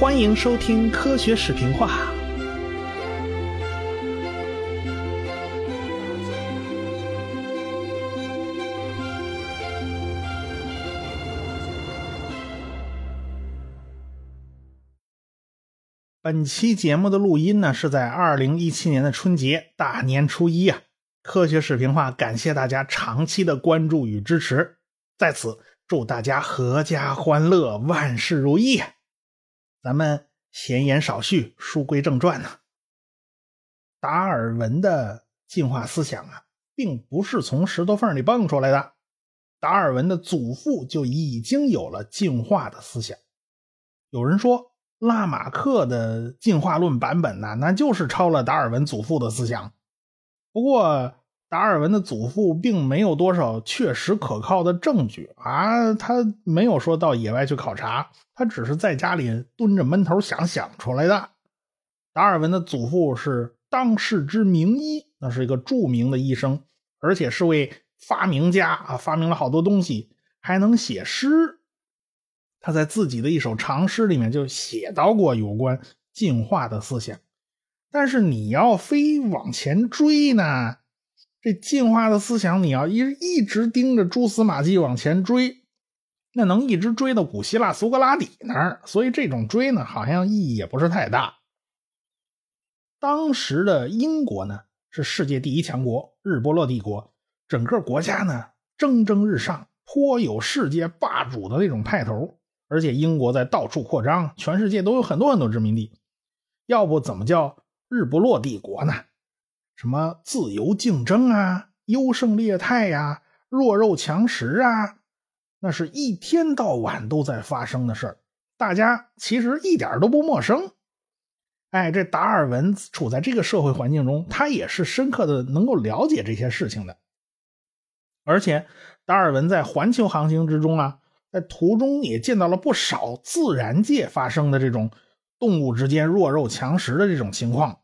欢迎收听科学视频化。本期节目的录音呢，是在二零一七年的春节大年初一啊。科学视频化，感谢大家长期的关注与支持，在此祝大家阖家欢乐，万事如意。咱们闲言少叙，书归正传呢。达尔文的进化思想啊，并不是从石头缝里蹦出来的，达尔文的祖父就已经有了进化的思想。有人说。拉马克的进化论版本呢，那就是抄了达尔文祖父的思想。不过，达尔文的祖父并没有多少确实可靠的证据啊，他没有说到野外去考察，他只是在家里蹲着闷头想想出来的。达尔文的祖父是当世之名医，那是一个著名的医生，而且是位发明家啊，发明了好多东西，还能写诗。他在自己的一首长诗里面就写到过有关进化的思想，但是你要非往前追呢，这进化的思想你要一一直盯着蛛丝马迹往前追，那能一直追到古希腊苏格拉底那儿，所以这种追呢，好像意义也不是太大。当时的英国呢是世界第一强国，日不落帝国，整个国家呢蒸蒸日上，颇有世界霸主的那种派头。而且英国在到处扩张，全世界都有很多很多殖民地，要不怎么叫日不落帝国呢？什么自由竞争啊，优胜劣汰呀，弱肉强食啊，那是一天到晚都在发生的事儿，大家其实一点都不陌生。哎，这达尔文处在这个社会环境中，他也是深刻的能够了解这些事情的。而且达尔文在环球航行之中啊。在途中也见到了不少自然界发生的这种动物之间弱肉强食的这种情况，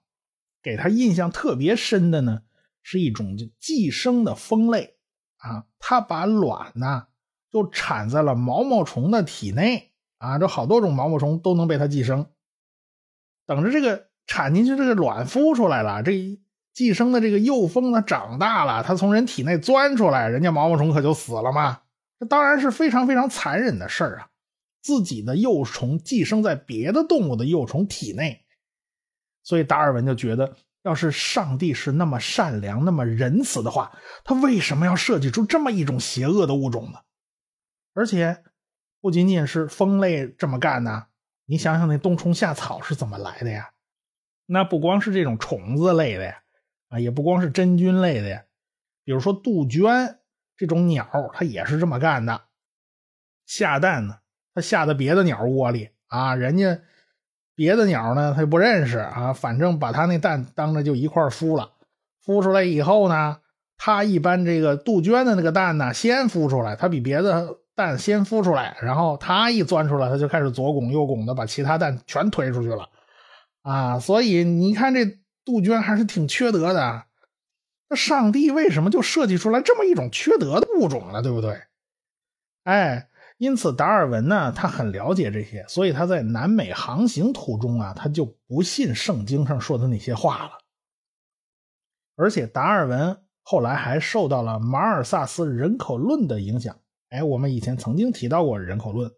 给他印象特别深的呢，是一种寄生的蜂类啊，它把卵呢就产在了毛毛虫的体内啊，这好多种毛毛虫都能被它寄生，等着这个产进去这个卵孵出来了，这寄生的这个幼蜂呢长大了，它从人体内钻出来，人家毛毛虫可就死了嘛。这当然是非常非常残忍的事儿啊！自己的幼虫寄生在别的动物的幼虫体内，所以达尔文就觉得，要是上帝是那么善良、那么仁慈的话，他为什么要设计出这么一种邪恶的物种呢？而且，不仅仅是蜂类这么干呢，你想想那冬虫夏草是怎么来的呀？那不光是这种虫子类的呀，啊，也不光是真菌类的呀，比如说杜鹃。这种鸟，它也是这么干的，下蛋呢，它下到别的鸟窝里啊，人家别的鸟呢，它不认识啊，反正把它那蛋当着就一块孵了，孵出来以后呢，它一般这个杜鹃的那个蛋呢，先孵出来，它比别的蛋先孵出来，然后它一钻出来，它就开始左拱右拱的把其他蛋全推出去了，啊，所以你看这杜鹃还是挺缺德的。那上帝为什么就设计出来这么一种缺德的物种呢？对不对？哎，因此达尔文呢，他很了解这些，所以他在南美航行途中啊，他就不信圣经上说的那些话了。而且达尔文后来还受到了马尔萨斯人口论的影响。哎，我们以前曾经提到过人口论，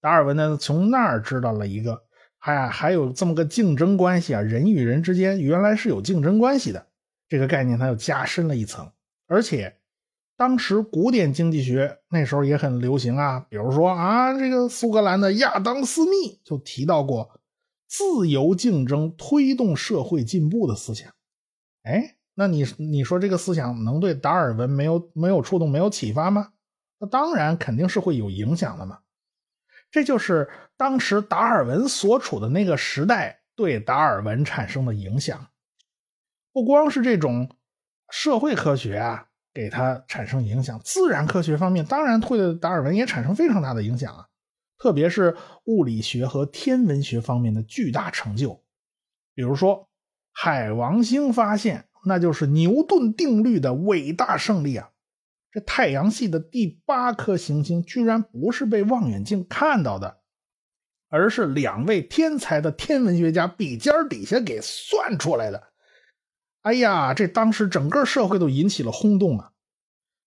达尔文呢从那儿知道了一个，还还有这么个竞争关系啊，人与人之间原来是有竞争关系的。这个概念它又加深了一层，而且当时古典经济学那时候也很流行啊，比如说啊，这个苏格兰的亚当·斯密就提到过自由竞争推动社会进步的思想。哎，那你你说这个思想能对达尔文没有没有触动、没有启发吗？那当然肯定是会有影响的嘛。这就是当时达尔文所处的那个时代对达尔文产生的影响。不光是这种社会科学啊，给他产生影响，自然科学方面当然会对达尔文也产生非常大的影响啊，特别是物理学和天文学方面的巨大成就，比如说海王星发现，那就是牛顿定律的伟大胜利啊！这太阳系的第八颗行星居然不是被望远镜看到的，而是两位天才的天文学家笔尖底下给算出来的。哎呀，这当时整个社会都引起了轰动啊！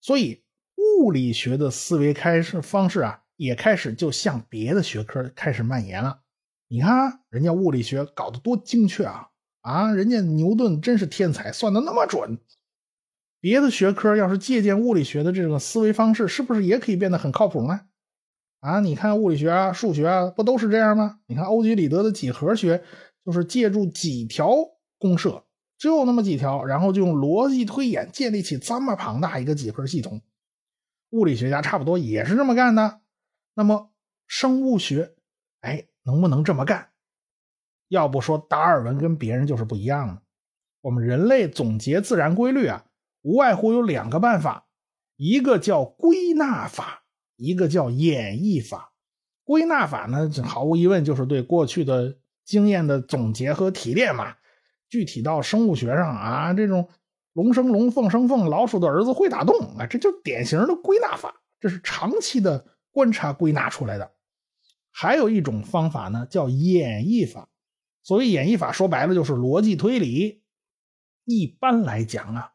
所以物理学的思维开始方式啊，也开始就向别的学科开始蔓延了。你看，人家物理学搞得多精确啊！啊，人家牛顿真是天才，算的那么准。别的学科要是借鉴物理学的这种思维方式，是不是也可以变得很靠谱呢？啊，你看物理学啊、数学啊，不都是这样吗？你看欧几里得的几何学，就是借助几条公设，只有那么几条，然后就用逻辑推演建立起这么庞大一个几何系统。物理学家差不多也是这么干的。那么生物学，哎，能不能这么干？要不说达尔文跟别人就是不一样呢。我们人类总结自然规律啊。无外乎有两个办法，一个叫归纳法，一个叫演绎法。归纳法呢，毫无疑问就是对过去的经验的总结和提炼嘛。具体到生物学上啊，这种龙生龙，凤生凤，老鼠的儿子会打洞啊，这就典型的归纳法，这是长期的观察归纳出来的。还有一种方法呢，叫演绎法。所谓演绎法，说白了就是逻辑推理。一般来讲啊。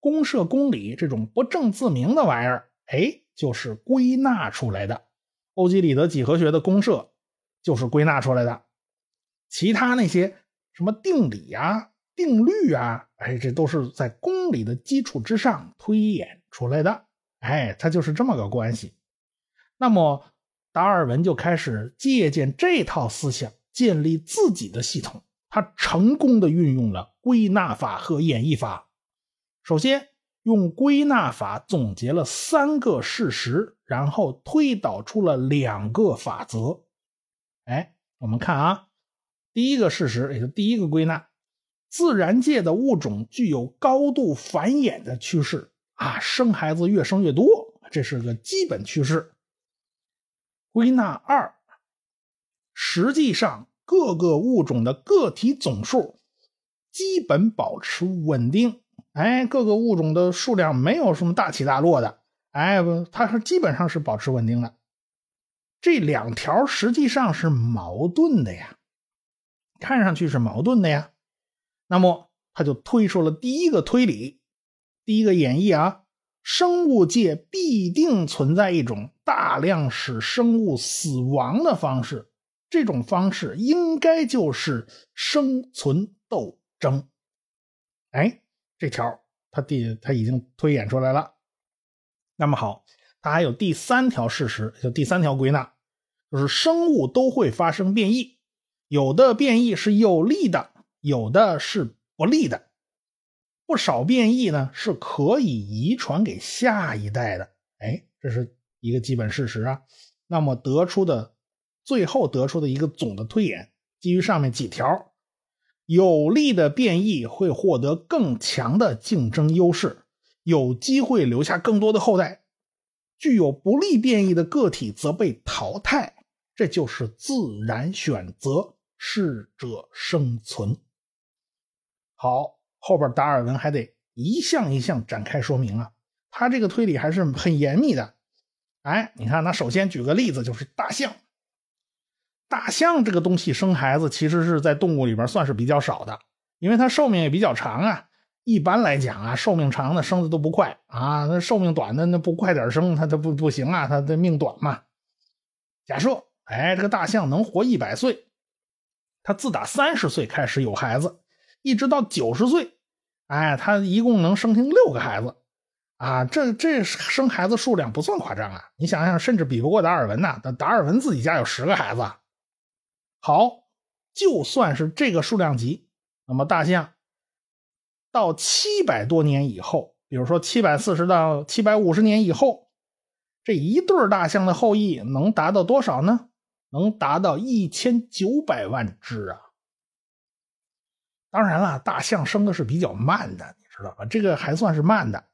公设公理这种不证自明的玩意儿，哎，就是归纳出来的。欧几里得几何学的公设就是归纳出来的。其他那些什么定理啊、定律啊，哎，这都是在公理的基础之上推演出来的。哎，它就是这么个关系。那么达尔文就开始借鉴这套思想，建立自己的系统。他成功的运用了归纳法和演绎法。首先用归纳法总结了三个事实，然后推导出了两个法则。哎，我们看啊，第一个事实，也就第一个归纳，自然界的物种具有高度繁衍的趋势啊，生孩子越生越多，这是个基本趋势。归纳二，实际上各个物种的个体总数基本保持稳定。哎，各个物种的数量没有什么大起大落的，哎，不，它是基本上是保持稳定的。这两条实际上是矛盾的呀，看上去是矛盾的呀。那么他就推出了第一个推理，第一个演绎啊，生物界必定存在一种大量使生物死亡的方式，这种方式应该就是生存斗争。哎。这条他第他已经推演出来了，那么好，他还有第三条事实，就第三条归纳，就是生物都会发生变异，有的变异是有利的，有的是不利的，不少变异呢是可以遗传给下一代的，哎，这是一个基本事实啊。那么得出的最后得出的一个总的推演，基于上面几条。有利的变异会获得更强的竞争优势，有机会留下更多的后代；具有不利变异的个体则被淘汰。这就是自然选择，适者生存。好，后边达尔文还得一项一项展开说明啊，他这个推理还是很严密的。哎，你看，那首先举个例子，就是大象。大象这个东西生孩子，其实是在动物里边算是比较少的，因为它寿命也比较长啊。一般来讲啊，寿命长的生的都不快啊，那寿命短的那不快点生，它它不不行啊，它的命短嘛。假设，哎，这个大象能活一百岁，他自打三十岁开始有孩子，一直到九十岁，哎，他一共能生听六个孩子，啊，这这生孩子数量不算夸张啊。你想想，甚至比不过达尔文呐，达尔文自己家有十个孩子。好，就算是这个数量级，那么大象到七百多年以后，比如说七百四十到七百五十年以后，这一对大象的后裔能达到多少呢？能达到一千九百万只啊！当然了，大象生的是比较慢的，你知道吧？这个还算是慢的。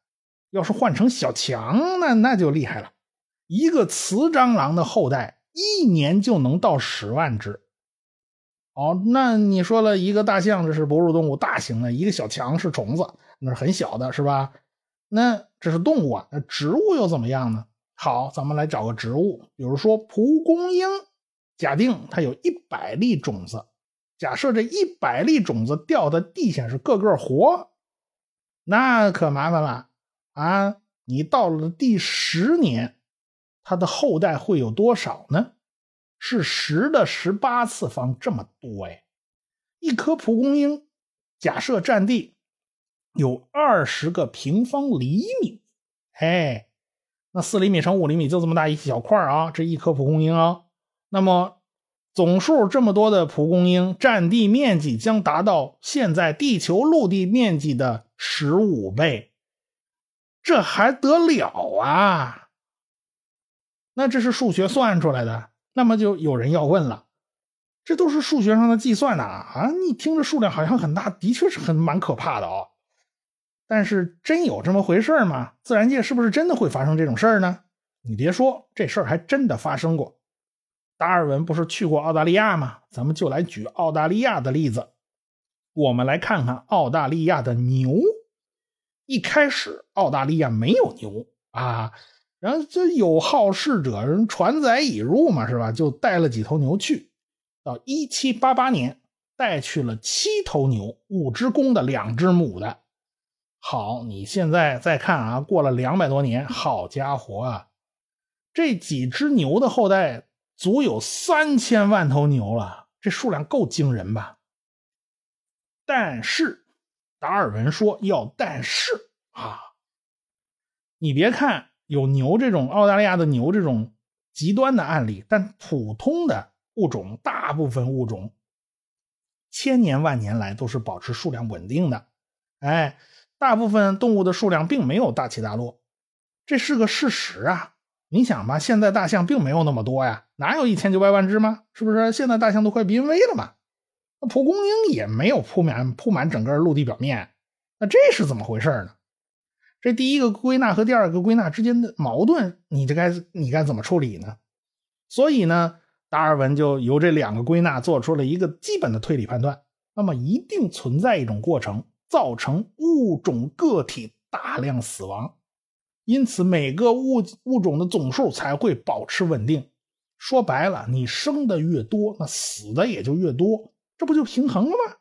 要是换成小强，那那就厉害了，一个雌蟑螂的后代一年就能到十万只。哦，那你说了一个大象，这是哺乳动物，大型的；一个小强是虫子，那是很小的，是吧？那这是动物啊，那植物又怎么样呢？好，咱们来找个植物，比如说蒲公英。假定它有一百粒种子，假设这一百粒种子掉在地下是个个活，那可麻烦了啊！你到了第十年，它的后代会有多少呢？是十的十八次方这么多哎！一颗蒲公英，假设占地有二十个平方厘米，哎，那四厘米乘五厘米就这么大一小块啊！这一颗蒲公英啊，那么总数这么多的蒲公英，占地面积将达到现在地球陆地面积的十五倍，这还得了啊？那这是数学算出来的。那么就有人要问了，这都是数学上的计算呐啊！你听着数量好像很大，的确是很蛮可怕的哦。但是真有这么回事吗？自然界是不是真的会发生这种事儿呢？你别说，这事儿还真的发生过。达尔文不是去过澳大利亚吗？咱们就来举澳大利亚的例子。我们来看看澳大利亚的牛。一开始，澳大利亚没有牛啊。然后这有好事者人船载已入嘛，是吧？就带了几头牛去。到一七八八年，带去了七头牛，五只公的，两只母的。好，你现在再看啊，过了两百多年，好家伙啊，这几只牛的后代足有三千万头牛了，这数量够惊人吧？但是，达尔文说要但是啊，你别看。有牛这种澳大利亚的牛这种极端的案例，但普通的物种，大部分物种，千年万年来都是保持数量稳定的。哎，大部分动物的数量并没有大起大落，这是个事实啊！你想吧，现在大象并没有那么多呀，哪有一千九百万只吗？是不是？现在大象都快濒危了嘛？那蒲公英也没有铺满铺满整个陆地表面，那这是怎么回事呢？这第一个归纳和第二个归纳之间的矛盾，你这该你该怎么处理呢？所以呢，达尔文就由这两个归纳做出了一个基本的推理判断：那么一定存在一种过程，造成物种个体大量死亡，因此每个物物种的总数才会保持稳定。说白了，你生的越多，那死的也就越多，这不就平衡了吗？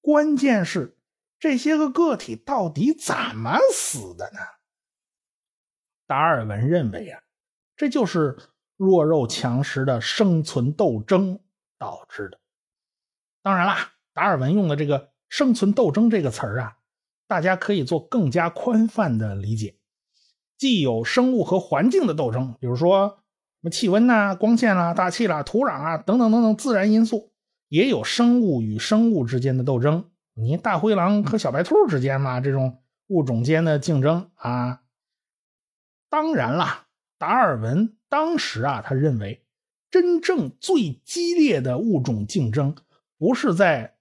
关键是。这些个个体到底怎么死的呢？达尔文认为啊，这就是弱肉强食的生存斗争导致的。当然啦，达尔文用的这个“生存斗争”这个词儿啊，大家可以做更加宽泛的理解，既有生物和环境的斗争，比如说什么气温呐、光线啦、大气啦、土壤啊等等等等自然因素，也有生物与生物之间的斗争。你大灰狼和小白兔之间嘛，这种物种间的竞争啊，当然啦，达尔文当时啊，他认为真正最激烈的物种竞争不是在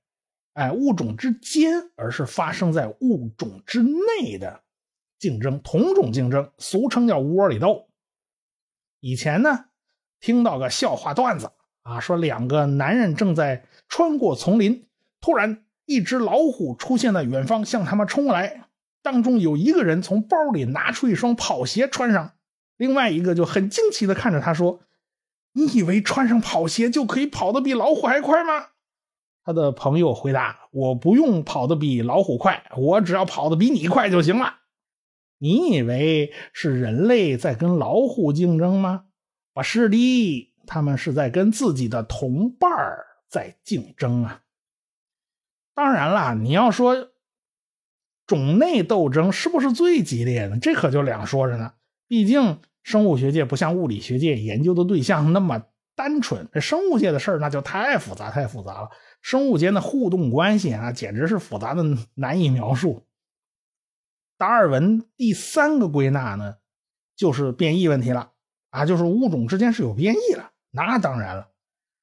哎物种之间，而是发生在物种之内的竞争，同种竞争，俗称叫窝里斗。以前呢，听到个笑话段子啊，说两个男人正在穿过丛林，突然。一只老虎出现在远方，向他们冲来。当中有一个人从包里拿出一双跑鞋穿上，另外一个就很惊奇的看着他说：“你以为穿上跑鞋就可以跑得比老虎还快吗？”他的朋友回答：“我不用跑得比老虎快，我只要跑得比你快就行了。”你以为是人类在跟老虎竞争吗？不是的，他们是在跟自己的同伴在竞争啊。当然了，你要说种内斗争是不是最激烈的，这可就两说着呢。毕竟生物学界不像物理学界研究的对象那么单纯，这生物界的事儿那就太复杂太复杂了。生物间的互动关系啊，简直是复杂的难以描述。达尔文第三个归纳呢，就是变异问题了啊，就是物种之间是有变异了。那当然了。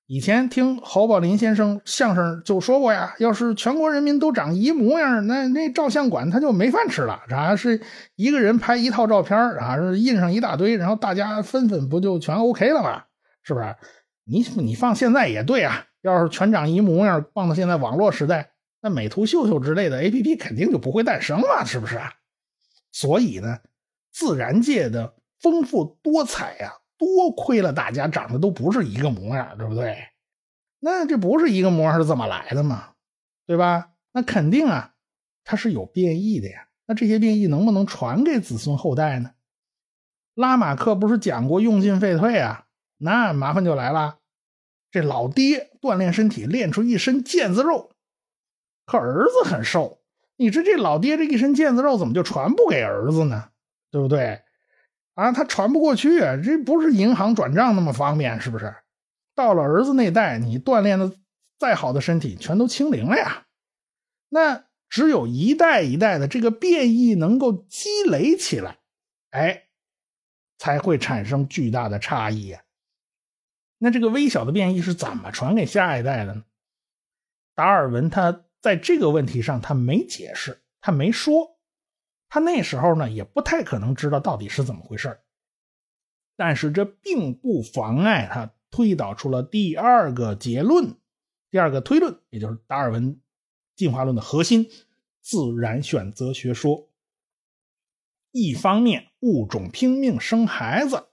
以前听侯宝林先生相声就说过呀，要是全国人民都长一模样，那那照相馆他就没饭吃了。啥是一个人拍一套照片啊，印上一大堆，然后大家分分不就全 OK 了吗？是不是？你你放现在也对啊，要是全长一模样，放到现在网络时代，那美图秀秀之类的 APP 肯定就不会诞生了，是不是啊？所以呢，自然界的丰富多彩呀。多亏了大家长得都不是一个模样，对不对？那这不是一个模样是怎么来的嘛？对吧？那肯定啊，它是有变异的呀。那这些变异能不能传给子孙后代呢？拉马克不是讲过用进废退啊？那麻烦就来了，这老爹锻炼身体练出一身腱子肉，可儿子很瘦，你这这老爹这一身腱子肉怎么就传不给儿子呢？对不对？啊，他传不过去，这不是银行转账那么方便，是不是？到了儿子那代，你锻炼的再好的身体全都清零了呀。那只有一代一代的这个变异能够积累起来，哎，才会产生巨大的差异呀。那这个微小的变异是怎么传给下一代的呢？达尔文他在这个问题上他没解释，他没说。他那时候呢也不太可能知道到底是怎么回事但是这并不妨碍他推导出了第二个结论，第二个推论，也就是达尔文进化论的核心——自然选择学说。一方面，物种拼命生孩子，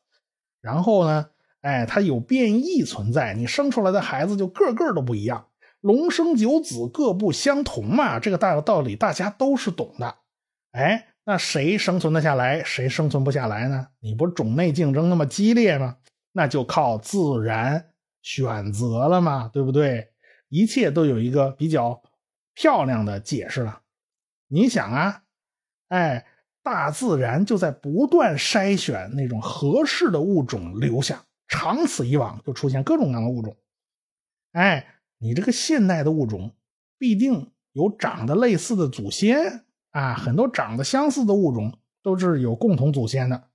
然后呢，哎，它有变异存在，你生出来的孩子就个个都不一样，龙生九子，各不相同嘛。这个大道理大家都是懂的。哎，那谁生存得下来，谁生存不下来呢？你不是种内竞争那么激烈吗？那就靠自然选择了嘛，对不对？一切都有一个比较漂亮的解释了。你想啊，哎，大自然就在不断筛选那种合适的物种留下，长此以往就出现各种各样的物种。哎，你这个现代的物种必定有长得类似的祖先。啊，很多长得相似的物种都是有共同祖先的。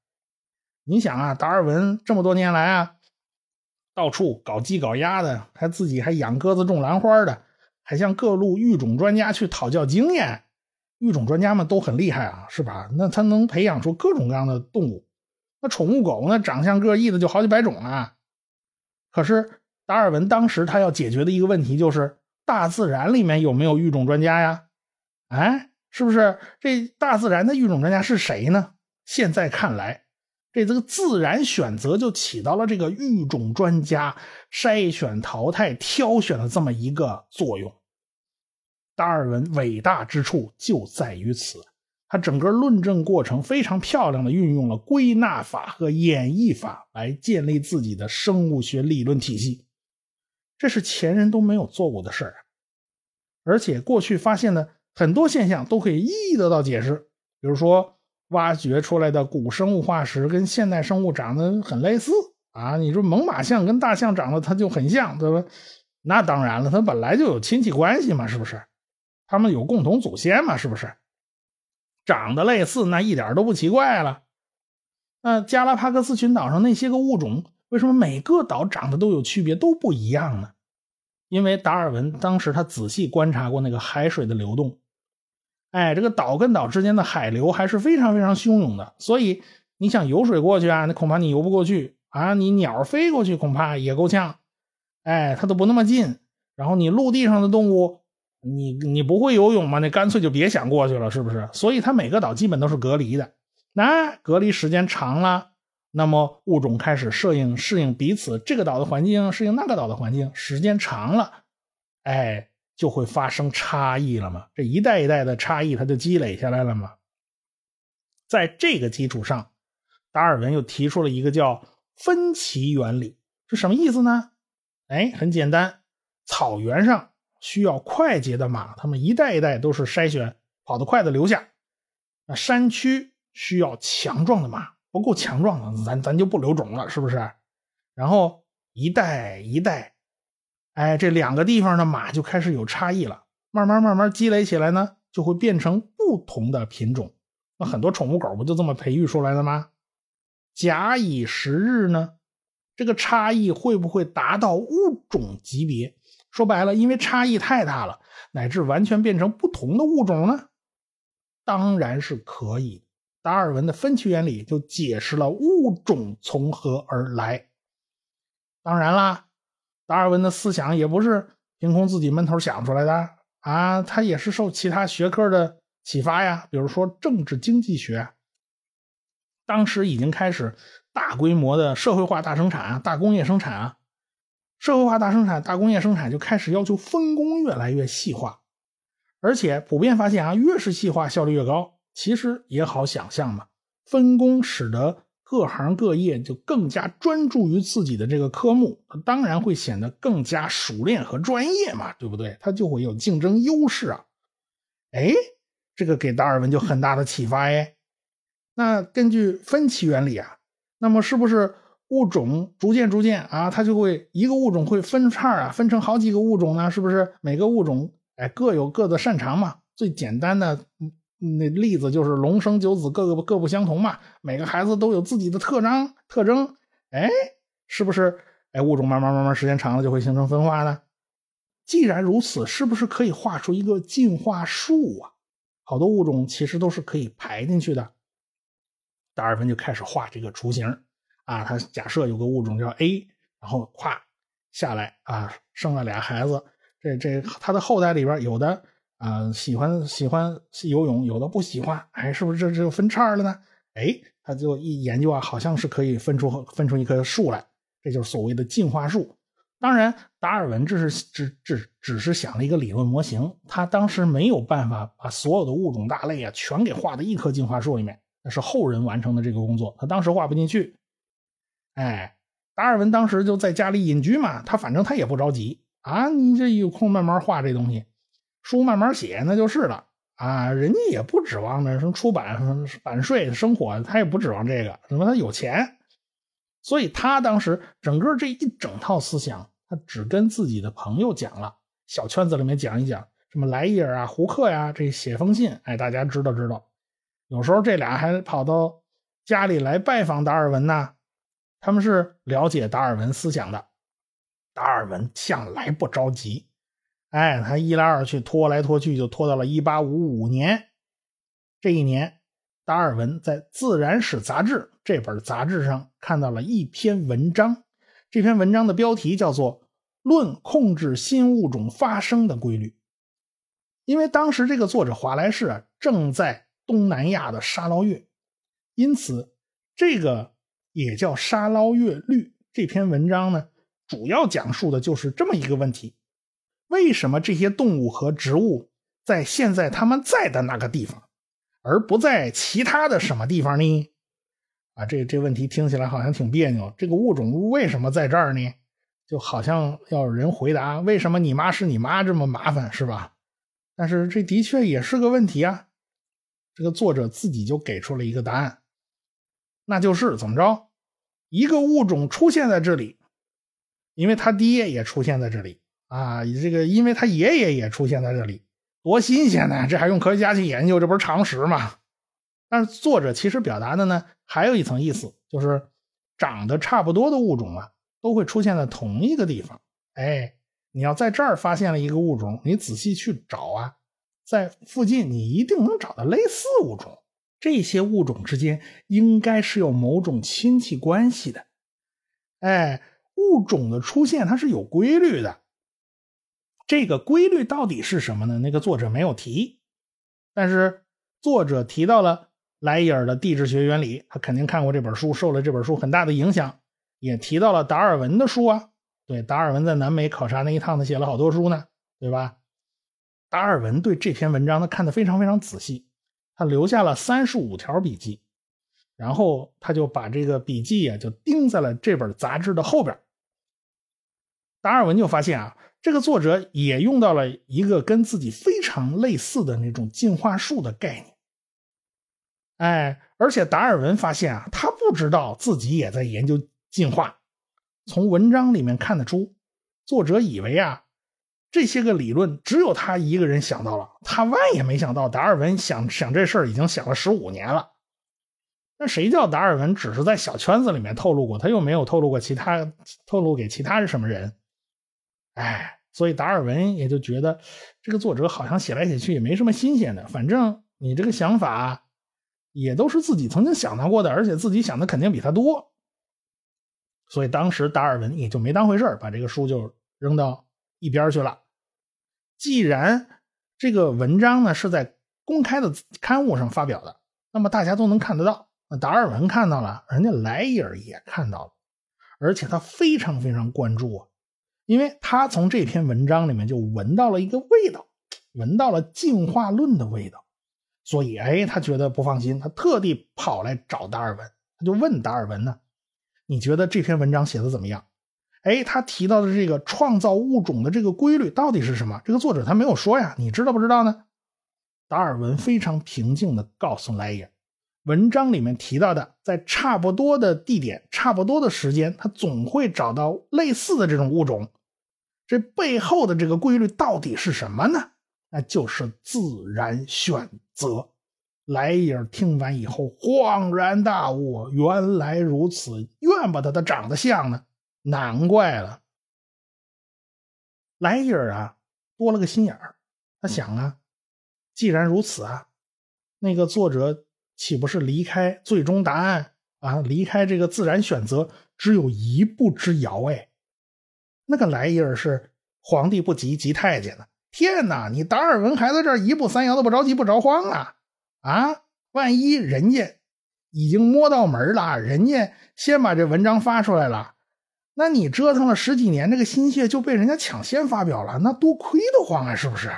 你想啊，达尔文这么多年来啊，到处搞鸡搞鸭的，还自己还养鸽子种兰花的，还向各路育种专家去讨教经验。育种专家们都很厉害啊，是吧？那他能培养出各种各样的动物。那宠物狗那长相各异的就好几百种啊。可是达尔文当时他要解决的一个问题就是，大自然里面有没有育种专家呀？哎。是不是这大自然的育种专家是谁呢？现在看来，这这个自然选择就起到了这个育种专家筛选、淘汰、挑选的这么一个作用。达尔文伟大之处就在于此，他整个论证过程非常漂亮的运用了归纳法和演绎法来建立自己的生物学理论体系，这是前人都没有做过的事儿，而且过去发现的。很多现象都可以一一得到解释，比如说挖掘出来的古生物化石跟现代生物长得很类似啊，你说猛犸象跟大象长得它就很像，对吧？那当然了，它本来就有亲戚关系嘛，是不是？他们有共同祖先嘛，是不是？长得类似那一点都不奇怪了。那加拉帕戈斯群岛上那些个物种，为什么每个岛长得都有区别，都不一样呢？因为达尔文当时他仔细观察过那个海水的流动。哎，这个岛跟岛之间的海流还是非常非常汹涌的，所以你想游水过去啊，那恐怕你游不过去啊。你鸟飞过去恐怕也够呛，哎，它都不那么近。然后你陆地上的动物，你你不会游泳吗？那干脆就别想过去了，是不是？所以它每个岛基本都是隔离的。那隔离时间长了，那么物种开始适应适应彼此这个岛的环境，适应那个岛的环境，时间长了，哎。就会发生差异了嘛？这一代一代的差异，它就积累下来了嘛。在这个基础上，达尔文又提出了一个叫分歧原理，是什么意思呢？哎，很简单，草原上需要快捷的马，他们一代一代都是筛选跑得快的留下；那山区需要强壮的马，不够强壮的，咱咱就不留种了，是不是？然后一代一代。哎，这两个地方的马就开始有差异了，慢慢慢慢积累起来呢，就会变成不同的品种。那很多宠物狗不就这么培育出来的吗？假以时日呢，这个差异会不会达到物种级别？说白了，因为差异太大了，乃至完全变成不同的物种呢？当然是可以。达尔文的分区原理就解释了物种从何而来。当然啦。达尔文的思想也不是凭空自己闷头想出来的啊，他也是受其他学科的启发呀，比如说政治经济学。当时已经开始大规模的社会化大生产啊，大工业生产啊，社会化大生产、大工业生产就开始要求分工越来越细化，而且普遍发现啊，越是细化效率越高。其实也好想象嘛，分工使得各行各业就更加专注于自己的这个科目，当然会显得更加熟练和专业嘛，对不对？它就会有竞争优势啊。哎，这个给达尔文就很大的启发哎。那根据分歧原理啊，那么是不是物种逐渐逐渐啊，它就会一个物种会分叉啊，分成好几个物种呢？是不是每个物种哎各有各的擅长嘛？最简单的那例子就是龙生九子，各个各不相同嘛。每个孩子都有自己的特征特征，哎，是不是？哎，物种慢慢慢慢时间长了就会形成分化呢？既然如此，是不是可以画出一个进化树啊？好多物种其实都是可以排进去的。达尔文就开始画这个雏形啊，他假设有个物种叫 A，然后咵下来啊，生了俩孩子，这这他的后代里边有的啊喜欢喜欢游泳，有的不喜欢，哎，是不是这这分叉了呢？哎，他就一研究啊，好像是可以分出分出一棵树来，这就是所谓的进化树。当然，达尔文这是只只只是想了一个理论模型，他当时没有办法把所有的物种大类啊全给画到一棵进化树里面。那是后人完成的这个工作，他当时画不进去。哎，达尔文当时就在家里隐居嘛，他反正他也不着急啊，你这有空慢慢画这东西，书慢慢写那就是了啊。人家也不指望那什么出版版税生活，他也不指望这个，什么他有钱，所以他当时整个这一整套思想，他只跟自己的朋友讲了，小圈子里面讲一讲，什么莱伊尔啊、胡克呀，这写封信，哎，大家知道知道。有时候这俩还跑到家里来拜访达尔文呢，他们是了解达尔文思想的。达尔文向来不着急，哎，他一来二去拖来拖去，就拖到了1855年。这一年，达尔文在《自然史》杂志这本杂志上看到了一篇文章，这篇文章的标题叫做《论控制新物种发生的规律》。因为当时这个作者华莱士啊正在。东南亚的沙捞越，因此这个也叫沙捞越律。这篇文章呢，主要讲述的就是这么一个问题：为什么这些动物和植物在现在他们在的那个地方，而不在其他的什么地方呢？啊，这这问题听起来好像挺别扭。这个物种为什么在这儿呢？就好像要人回答为什么你妈是你妈这么麻烦，是吧？但是这的确也是个问题啊。这个作者自己就给出了一个答案，那就是怎么着？一个物种出现在这里，因为他爹也出现在这里啊，这个因为他爷爷也出现在这里，多新鲜呢！这还用科学家去研究？这不是常识吗？但是作者其实表达的呢，还有一层意思，就是长得差不多的物种啊，都会出现在同一个地方。哎，你要在这儿发现了一个物种，你仔细去找啊。在附近，你一定能找到类似物种。这些物种之间应该是有某种亲戚关系的。哎，物种的出现它是有规律的。这个规律到底是什么呢？那个作者没有提，但是作者提到了莱伊尔的地质学原理，他肯定看过这本书，受了这本书很大的影响。也提到了达尔文的书啊，对，达尔文在南美考察那一趟，他写了好多书呢，对吧？达尔文对这篇文章他看得非常非常仔细，他留下了三十五条笔记，然后他就把这个笔记啊就钉在了这本杂志的后边。达尔文就发现啊，这个作者也用到了一个跟自己非常类似的那种进化树的概念。哎，而且达尔文发现啊，他不知道自己也在研究进化，从文章里面看得出，作者以为啊。这些个理论只有他一个人想到了，他万也没想到达尔文想想这事儿已经想了十五年了。那谁叫达尔文只是在小圈子里面透露过，他又没有透露过其他透露给其他是什么人？哎，所以达尔文也就觉得这个作者好像写来写去也没什么新鲜的，反正你这个想法也都是自己曾经想到过的，而且自己想的肯定比他多。所以当时达尔文也就没当回事把这个书就扔到一边去了。既然这个文章呢是在公开的刊物上发表的，那么大家都能看得到那达尔文看到了，人家莱伊尔也看到了，而且他非常非常关注啊，因为他从这篇文章里面就闻到了一个味道，闻到了进化论的味道，所以哎，他觉得不放心，他特地跑来找达尔文，他就问达尔文呢，你觉得这篇文章写的怎么样？哎，他提到的这个创造物种的这个规律到底是什么？这个作者他没有说呀，你知道不知道呢？达尔文非常平静地告诉莱伊尔。文章里面提到的，在差不多的地点、差不多的时间，他总会找到类似的这种物种。这背后的这个规律到底是什么呢？那就是自然选择。莱伊尔听完以后恍然大悟，原来如此，怨不得他长得像呢，难怪了。莱伊尔啊，多了个心眼儿，他想啊，既然如此啊，那个作者。岂不是离开最终答案啊？离开这个自然选择只有一步之遥哎！那个莱伊尔是皇帝不急急太监呢。天哪，你达尔文还在这一步三摇的不着急不着慌啊？啊，万一人家已经摸到门了，人家先把这文章发出来了，那你折腾了十几年，这个心血就被人家抢先发表了，那多亏得慌啊，是不是？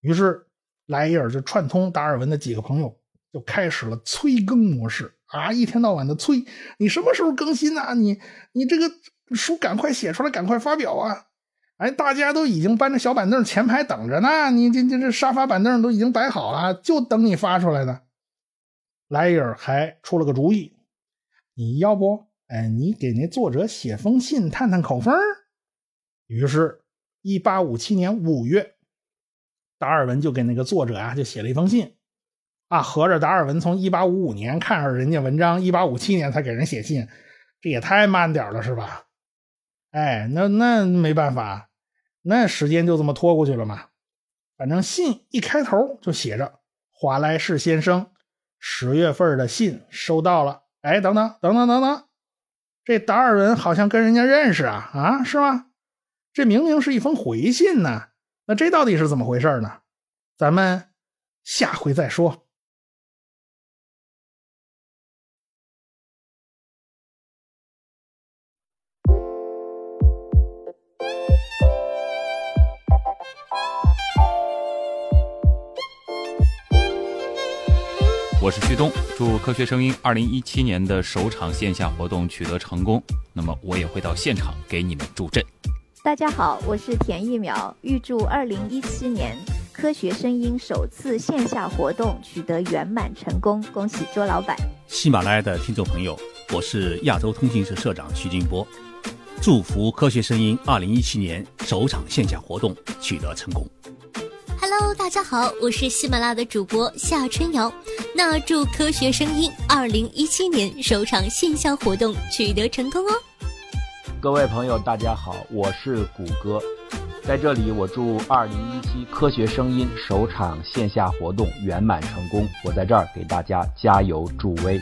于是莱伊尔就串通达尔文的几个朋友。就开始了催更模式啊！一天到晚的催，你什么时候更新呢？你你这个书赶快写出来，赶快发表啊！哎，大家都已经搬着小板凳前排等着呢，你这这这沙发板凳都已经摆好了，就等你发出来呢。莱尔还出了个主意，你要不，哎，你给那作者写封信探探口风。于是，一八五七年五月，达尔文就给那个作者啊，就写了一封信。啊，合着达尔文从一八五五年看上人家文章，一八五七年才给人写信，这也太慢点了，是吧？哎，那那没办法，那时间就这么拖过去了嘛。反正信一开头就写着“华莱士先生，十月份的信收到了。”哎，等等等等等等，这达尔文好像跟人家认识啊啊，是吗？这明明是一封回信呢，那这到底是怎么回事呢？咱们下回再说。我是旭东，祝科学声音二零一七年的首场线下活动取得成功。那么我也会到现场给你们助阵。大家好，我是田一苗，预祝二零一七年科学声音首次线下活动取得圆满成功，恭喜卓老板。喜马拉雅的听众朋友，我是亚洲通信社社长徐金波，祝福科学声音二零一七年首场线下活动取得成功。Hello，大家好，我是喜马拉雅的主播夏春瑶。那祝科学声音二零一七年首场线下活动取得成功哦。各位朋友，大家好，我是谷歌，在这里我祝二零一七科学声音首场线下活动圆满成功。我在这儿给大家加油助威。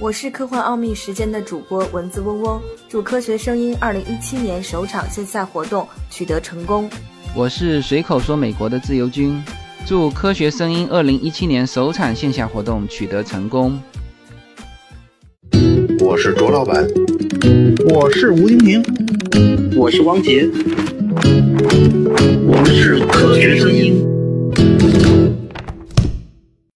我是科幻奥秘时间的主播蚊子嗡嗡，祝科学声音二零一七年首场线下活动取得成功。我是随口说美国的自由军，祝科学声音二零一七年首场线下活动取得成功。我是卓老板，我是吴英明，我是汪杰，我们是科学声音。